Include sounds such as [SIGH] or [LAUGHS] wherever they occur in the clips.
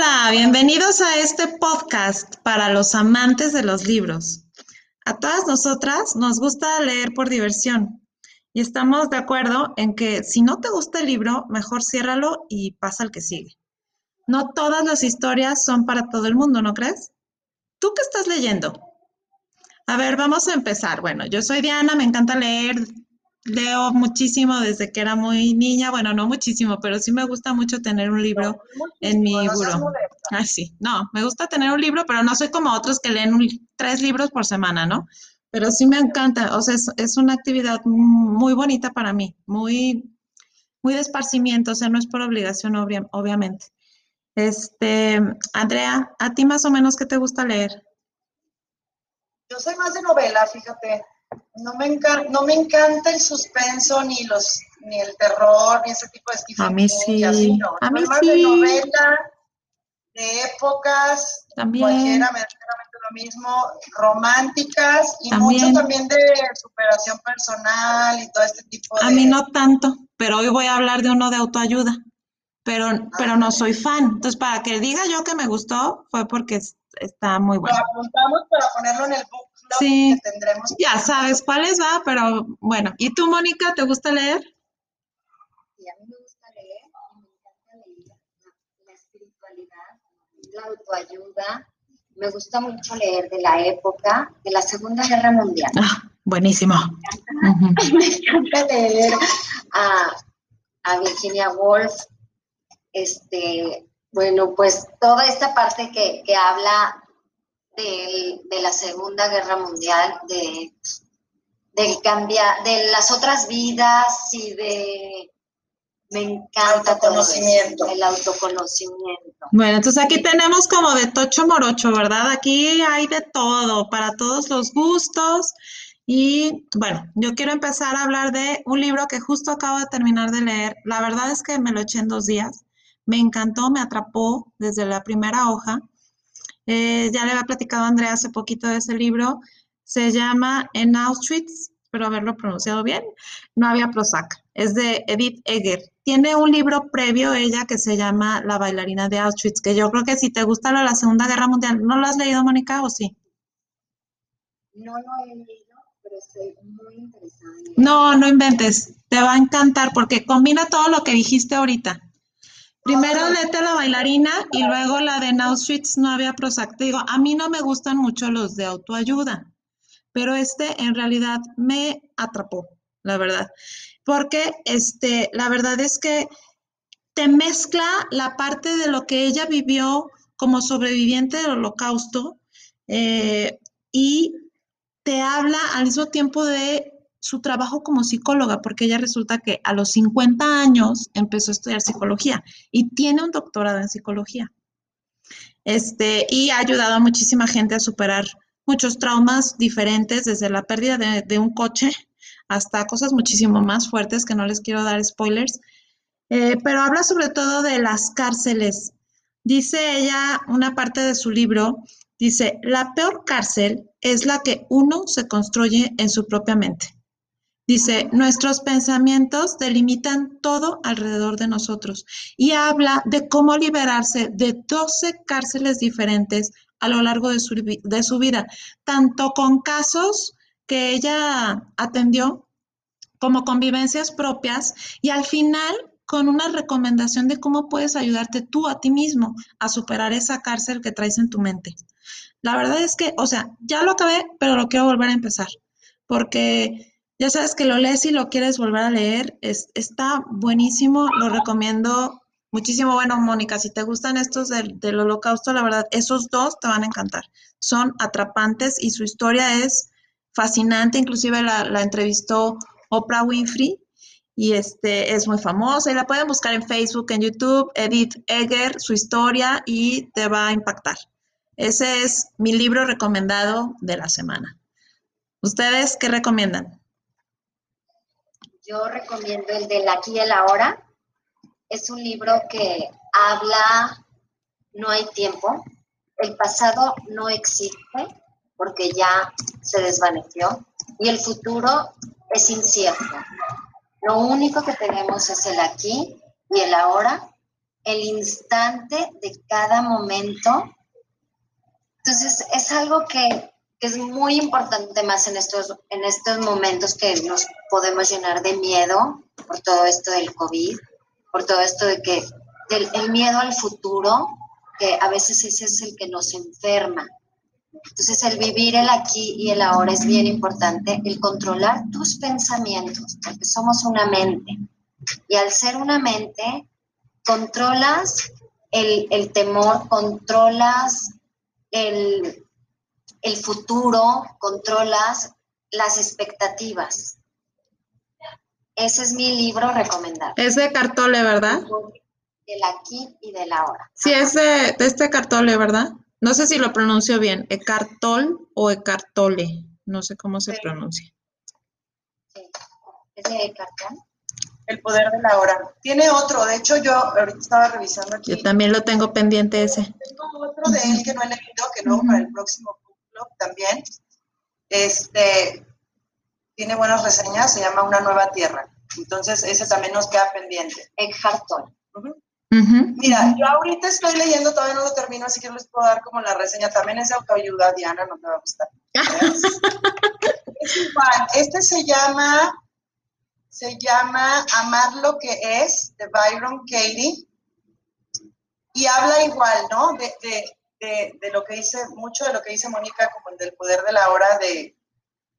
Hola, bienvenidos a este podcast para los amantes de los libros. A todas nosotras nos gusta leer por diversión y estamos de acuerdo en que si no te gusta el libro, mejor ciérralo y pasa al que sigue. No todas las historias son para todo el mundo, ¿no crees? ¿Tú qué estás leyendo? A ver, vamos a empezar. Bueno, yo soy Diana, me encanta leer, leo muchísimo desde que era muy niña, bueno, no muchísimo, pero sí me gusta mucho tener un libro en mi buró. Ah, sí, no, me gusta tener un libro, pero no soy como otros que leen tres libros por semana, ¿no? Pero sí me encanta, o sea, es, una actividad muy bonita para mí, muy, muy de esparcimiento, o sea, no es por obligación, obviamente. Este, Andrea, ¿a ti más o menos qué te gusta leer? Yo soy más de novela, fíjate. No me, encanta, no me encanta el suspenso, ni los ni el terror, ni ese tipo de Stephen A mí sí. A mí más de novela, de épocas, también. cualquiera, lo mismo, románticas y mucho también de superación personal y todo este tipo de... A mí no tanto, pero hoy voy a hablar de uno de autoayuda, pero, pero no soy fan. Entonces, para que diga yo que me gustó, fue porque está muy bueno. Lo apuntamos para ponerlo en el book sí, Ya sabes cuáles va, pero bueno. ¿Y tú, Mónica, te gusta leer? Sí, a mí me gusta leer y me encanta leer la, espiritualidad, la autoayuda. Me gusta mucho leer de la época de la Segunda Guerra Mundial. Ah, buenísimo. Me encanta, [LAUGHS] leer a, a Virginia Woolf. Este, bueno, pues toda esta parte que, que habla de, la Segunda Guerra Mundial, de, del cambiar, de las otras vidas y de me encanta autoconocimiento. el autoconocimiento. Bueno, entonces aquí tenemos como de tocho morocho, ¿verdad? Aquí hay de todo, para todos los gustos. Y bueno, yo quiero empezar a hablar de un libro que justo acabo de terminar de leer. La verdad es que me lo eché en dos días. Me encantó, me atrapó desde la primera hoja. Eh, ya le había platicado a Andrea hace poquito de ese libro. Se llama En Auschwitz, espero haberlo pronunciado bien. No había Prozac. Es de Edith Egger. Tiene un libro previo ella que se llama La bailarina de Auschwitz, que yo creo que si te gusta lo de la Segunda Guerra Mundial, ¿no lo has leído, Mónica, o sí? No lo he leído, pero estoy muy interesada. No, no inventes. Te va a encantar porque combina todo lo que dijiste ahorita. Primero léete la bailarina y luego la de Auschwitz no había Prozac. digo, a mí no me gustan mucho los de autoayuda, pero este en realidad me atrapó, la verdad. Porque este, la verdad es que te mezcla la parte de lo que ella vivió como sobreviviente del holocausto eh, y te habla al mismo tiempo de su trabajo como psicóloga, porque ella resulta que a los 50 años empezó a estudiar psicología y tiene un doctorado en psicología. Este, y ha ayudado a muchísima gente a superar muchos traumas diferentes, desde la pérdida de, un coche hasta cosas muchísimo más fuertes que no les quiero dar spoilers. Eh, pero habla sobre todo de las cárceles. Dice ella, una parte de su libro, dice, la peor cárcel es la que uno se construye en su propia mente. Dice, nuestros pensamientos delimitan todo alrededor de nosotros y habla de cómo liberarse de 12 cárceles diferentes a lo largo de su, de su vida, tanto con casos que ella atendió como convivencias propias y al final con una recomendación de cómo puedes ayudarte tú a ti mismo a superar esa cárcel que traes en tu mente. La verdad es que, o sea, ya lo acabé, pero lo quiero volver a empezar, porque ya sabes que lo lees y lo quieres volver a leer. Es, está buenísimo, lo recomiendo muchísimo. Bueno, Mónica, si te gustan estos del, holocausto, la verdad, esos dos te van a encantar. Son atrapantes y su historia es fascinante. Inclusive la, la entrevistó Oprah Winfrey y este es muy famosa y la pueden buscar en Facebook, en YouTube, Edith Egger, su historia y te va a impactar. Ese es mi libro recomendado de la semana. ¿Ustedes qué recomiendan? Yo recomiendo el del aquí y el ahora. Es un libro que habla, no hay tiempo, el pasado no existe porque ya se desvaneció y el futuro es incierto. Lo único que tenemos es el aquí y el ahora el instante de cada momento. Entonces, es algo que, es muy importante más en estos, en estos momentos que nos podemos llenar de miedo por todo esto del COVID, por todo esto de que el miedo al futuro, que a veces ese es el que nos enferma. Entonces, el vivir el aquí y el ahora es bien importante, el controlar tus pensamientos, porque somos una mente. Y al ser una mente, controlas el, temor, controlas el, futuro, controlas las expectativas. Ese es mi libro recomendado. Es de Cartole, ¿verdad? Del aquí y del ahora. Sí, es de, este Cartole, ¿verdad? No sé si lo pronuncio bien, Ecartol o Ecartole, no sé cómo se pronuncia. Sí, es de Ecartol. El poder de la hora. Tiene otro, de hecho yo ahorita estaba revisando aquí. Yo también lo tengo pendiente ese. Tengo otro de él que no he leído, que luego para el próximo club también. Este, tiene buenas reseñas, se llama Una Nueva Tierra. Entonces ese también nos queda pendiente. Eckhart Tolle. Mira, yo ahorita estoy leyendo, todavía no lo termino, así que les puedo dar como la reseña. También es de autoayuda, Diana, no te va a gustar. [LAUGHS] es igual, este se llama se llama Amar lo que es, de Byron Katie, y habla igual, ¿no? De, lo que dice, mucho de lo que dice Mónica, como el del poder de la hora, de,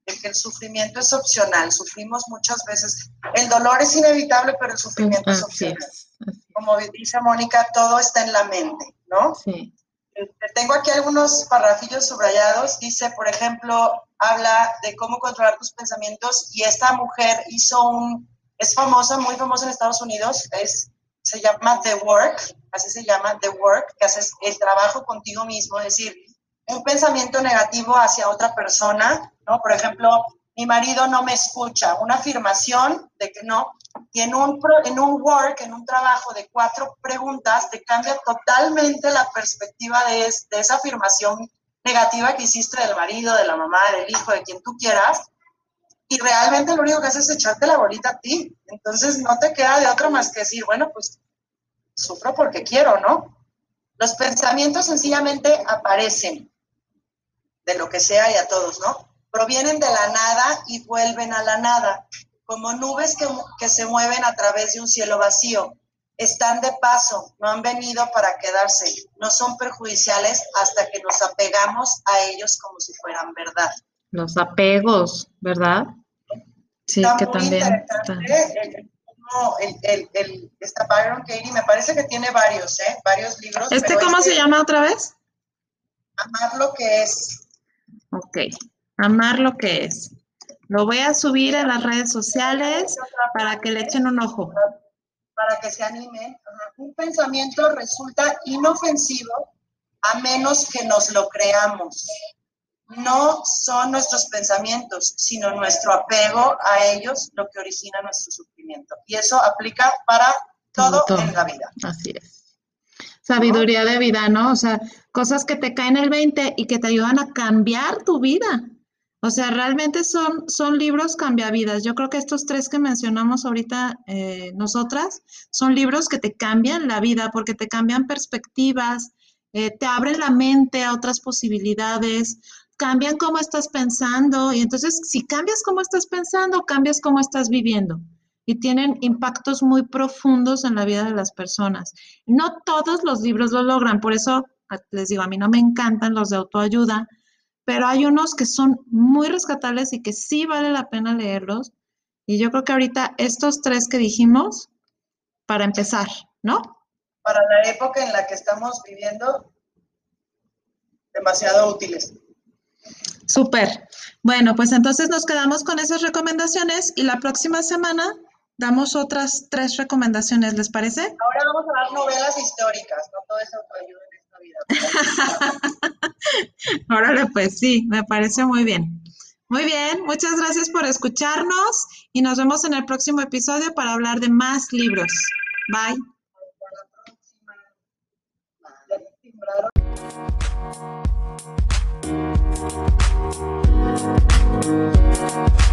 que el sufrimiento es opcional. Sufrimos muchas veces. El dolor es inevitable, pero el sufrimiento es opcional. Como dice Mónica, todo está en la mente, ¿no? Sí. Este, tengo aquí algunos parrafillos subrayados. Dice, por ejemplo, habla de cómo controlar tus pensamientos y esta mujer hizo un, es famosa, muy famosa en Estados Unidos, es, se llama The Work, así se llama The Work, que haces el trabajo contigo mismo, es decir, un pensamiento negativo hacia otra persona, ¿no? Por ejemplo, mi marido no me escucha, una afirmación de que no, y en un, en un work, en un trabajo de cuatro preguntas, te cambia totalmente la perspectiva de, de esa afirmación negativa que hiciste del marido, de la mamá, del hijo, de quien tú quieras, y realmente lo único que haces es echarte la bolita a ti. Entonces no te queda de otra más que decir, bueno, pues sufro porque quiero, ¿no? Los pensamientos sencillamente aparecen de lo que sea y a todos, ¿no? Provienen de la nada y vuelven a la nada, como nubes que, que se mueven a través de un cielo vacío están de paso, no han venido para quedarse, no son perjudiciales hasta que nos apegamos a ellos como si fueran verdad. Los apegos, ¿verdad? Sí, que también. El, el, esta Byron Katie, me parece que tiene varios, ¿eh? Varios libros. ¿Este cómo se este llama otra vez? Amar lo que es. Ok, amar lo que es. Lo voy a subir a las redes sociales para que le echen un ojo para que se animen. Un pensamiento resulta inofensivo a menos que nos lo creamos. No son nuestros pensamientos, sino nuestro apego a ellos lo que origina nuestro sufrimiento. Y eso aplica para todo, en la vida. Así es. Sabiduría de vida, ¿no? O sea, cosas que te caen el 20 y que te ayudan a cambiar tu vida. O sea, realmente son, son libros cambiavidas. Yo creo que estos tres que mencionamos ahorita eh, nosotras son libros que te cambian la vida porque te cambian perspectivas, eh, te abren la mente a otras posibilidades, cambian cómo estás pensando y entonces si cambias cómo estás pensando, cambias cómo estás viviendo y tienen impactos muy profundos en la vida de las personas. No todos los libros lo logran, por eso les digo, a mí no me encantan los de autoayuda pero hay unos que son muy rescatables y que sí vale la pena leerlos. Y yo creo que ahorita estos tres que dijimos, para empezar, ¿no? Para la época en la que estamos viviendo, demasiado útiles. Súper. Bueno, pues entonces nos quedamos con esas recomendaciones y la próxima semana damos otras tres recomendaciones, ¿les parece? Ahora vamos a dar novelas históricas, no todo eso ayuda [LAUGHS] Órale, pues sí, me parece muy bien. Muy bien, muchas gracias por escucharnos y nos vemos en el próximo episodio para hablar de más libros. Bye. Hasta Thank you.